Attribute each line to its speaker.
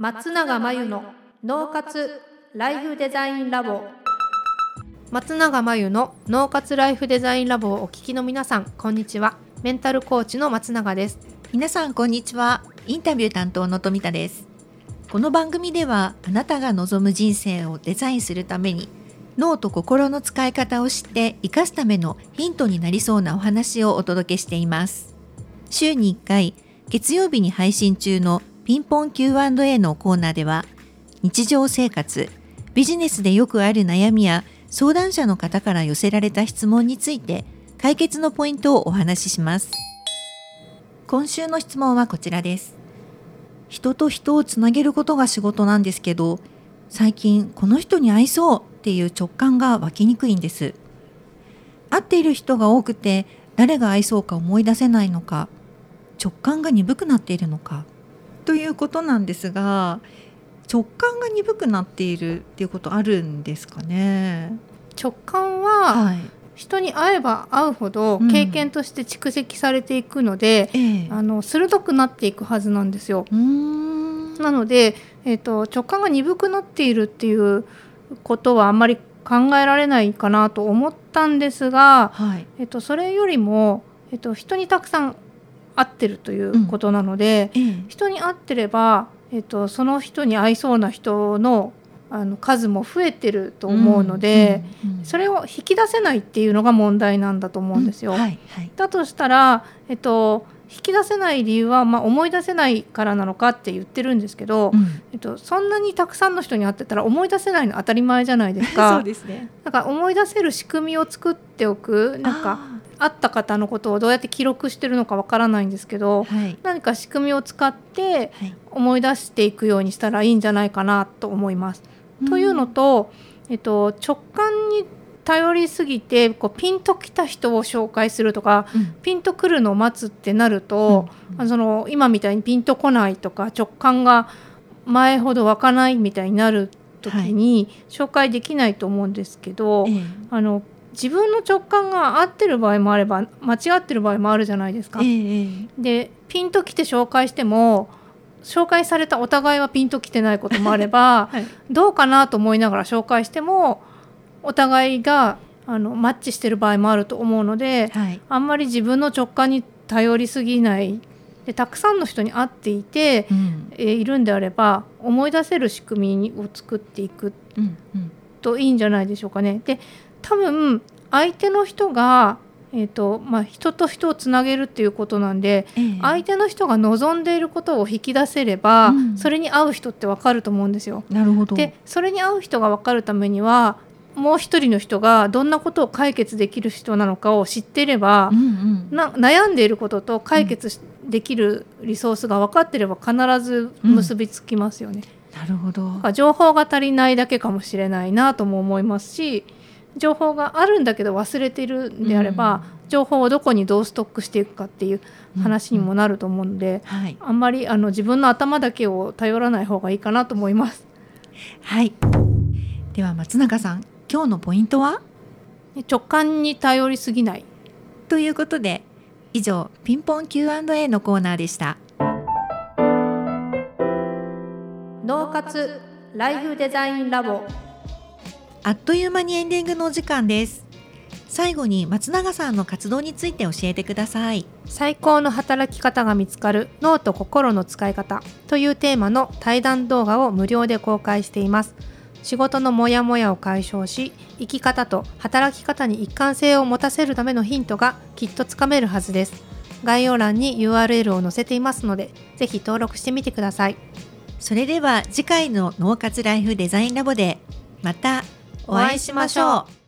Speaker 1: 松永真由の脳活ライフデザインラボ。松永真由の脳活ライフデザインラボをお聞きの皆さんこんにちは。メンタルコーチの松永です。
Speaker 2: 皆さんこんにちは。インタビュー担当の富田です。この番組ではあなたが望む人生をデザインするために脳と心の使い方を知って生かすためのヒントになりそうなお話をお届けしています。週に1回月曜日に配信中のピンポン Q&A のコーナーでは日常生活ビジネスでよくある悩みや相談者の方から寄せられた質問について解決のポイントをお話しします。今週の質問はこちらです。人と人をつなげることが仕事なんですけど最近この人に合いそうっていう直感が湧きにくいんです。会っている人が多くて誰が合いそうか思い出せないのか直感が鈍くなっているのかということなんですが直感が鈍くなっているっていうことあるんですかね？
Speaker 1: 直感は、はい、人に会えば会うほど経験として蓄積されていくので、うんあの鋭くなっていくはずなんですよ。なので、えーと、直感が鈍くなっているっていうことはあんまり考えられないかなと思ったんですが、はい、えーと、それよりも、えーと人にたくさん合ってるということなので、うん、人に合ってれば、えっと、その人に合いそうな人のあの数も増えてると思うので、うんうんうん、それを引き出せないっていうのが問題なんだと思うんですよ。はいはい、だとしたら、えっと、引き出せない理由は、まあ、思い出せないからなのかって言ってるんですけど、うん、えっと、そんなにたくさんの人に会ってたら思い出せないの当たり前じゃないですか。
Speaker 2: そうですね、
Speaker 1: なんか思い出せる仕組みを作っておくなんか会った方のことをどうやって記録してるのかわからないんですけど、はい、何か仕組みを使って思い出していくようにしたらいいんじゃないかなと思います。というのと、えっと、直感に頼りすぎてこうピンときた人を紹介するとか、うん、ピンとくるのを待つってなると、うん、その今みたいにピンとこないとか直感が前ほど湧かないみたいになる時に紹介できないと思うんですけど、はい、あの自分の直感が合ってる場合もあれば間違ってる場合もあるじゃないですか。えー、でピンときて紹介しても紹介されたお互いはピンときてないこともあれば、はい、どうかなと思いながら紹介してもお互いがあのマッチしてる場合もあると思うので、はい、あんまり自分の直感に頼りすぎないでたくさんの人に会っていて、うん、えー、いるんであれば思い出せる仕組みを作っていくといいんじゃないでしょうかね。で多分相手の人が、えーとまあ、人と人をつなげるっていうことなんで、えー、相手の人が望んでいることを引き出せれば、うん、それに合う人って分かると思うんですよ。
Speaker 2: なるほど。
Speaker 1: でそれに合う人が分かるためにはもう一人の人がどんなことを解決できる人なのかを知っていれば、うんうん、な悩んでいることと解決できるリソースが分かっていれば必ず結びつきますよね。
Speaker 2: うん、なるほど。
Speaker 1: 情報が足りないだけかもしれないなとも思いますし情報があるんだけど忘れているんであれば、うん、情報をどこにどうストックしていくかっていう話にもなると思うので、うんうんはい、あんまりあの自分の頭だけを頼らない方がいいかなと思います。
Speaker 2: はい。では松永さん今日のポイントは？
Speaker 1: 直感に頼りすぎない。
Speaker 2: ということで以上ピンポン Q&A のコーナーでした。
Speaker 1: 脳活ライフデザインラボ
Speaker 2: あっという間にエンディングのお時間です。最後に松永さんの活動について教えてください。
Speaker 1: 最高の働き方が見つかる脳と心の使い方。というテーマの対談動画を無料で公開しています。仕事のモヤモヤを解消し生き方と働き方に一貫性を持たせるためのヒントがきっとつかめるはずです。概要欄に URL を載せていますのでぜひ登録してみてください。
Speaker 2: それでは次回の脳活ライフデザインラボでまたお会いしましょう。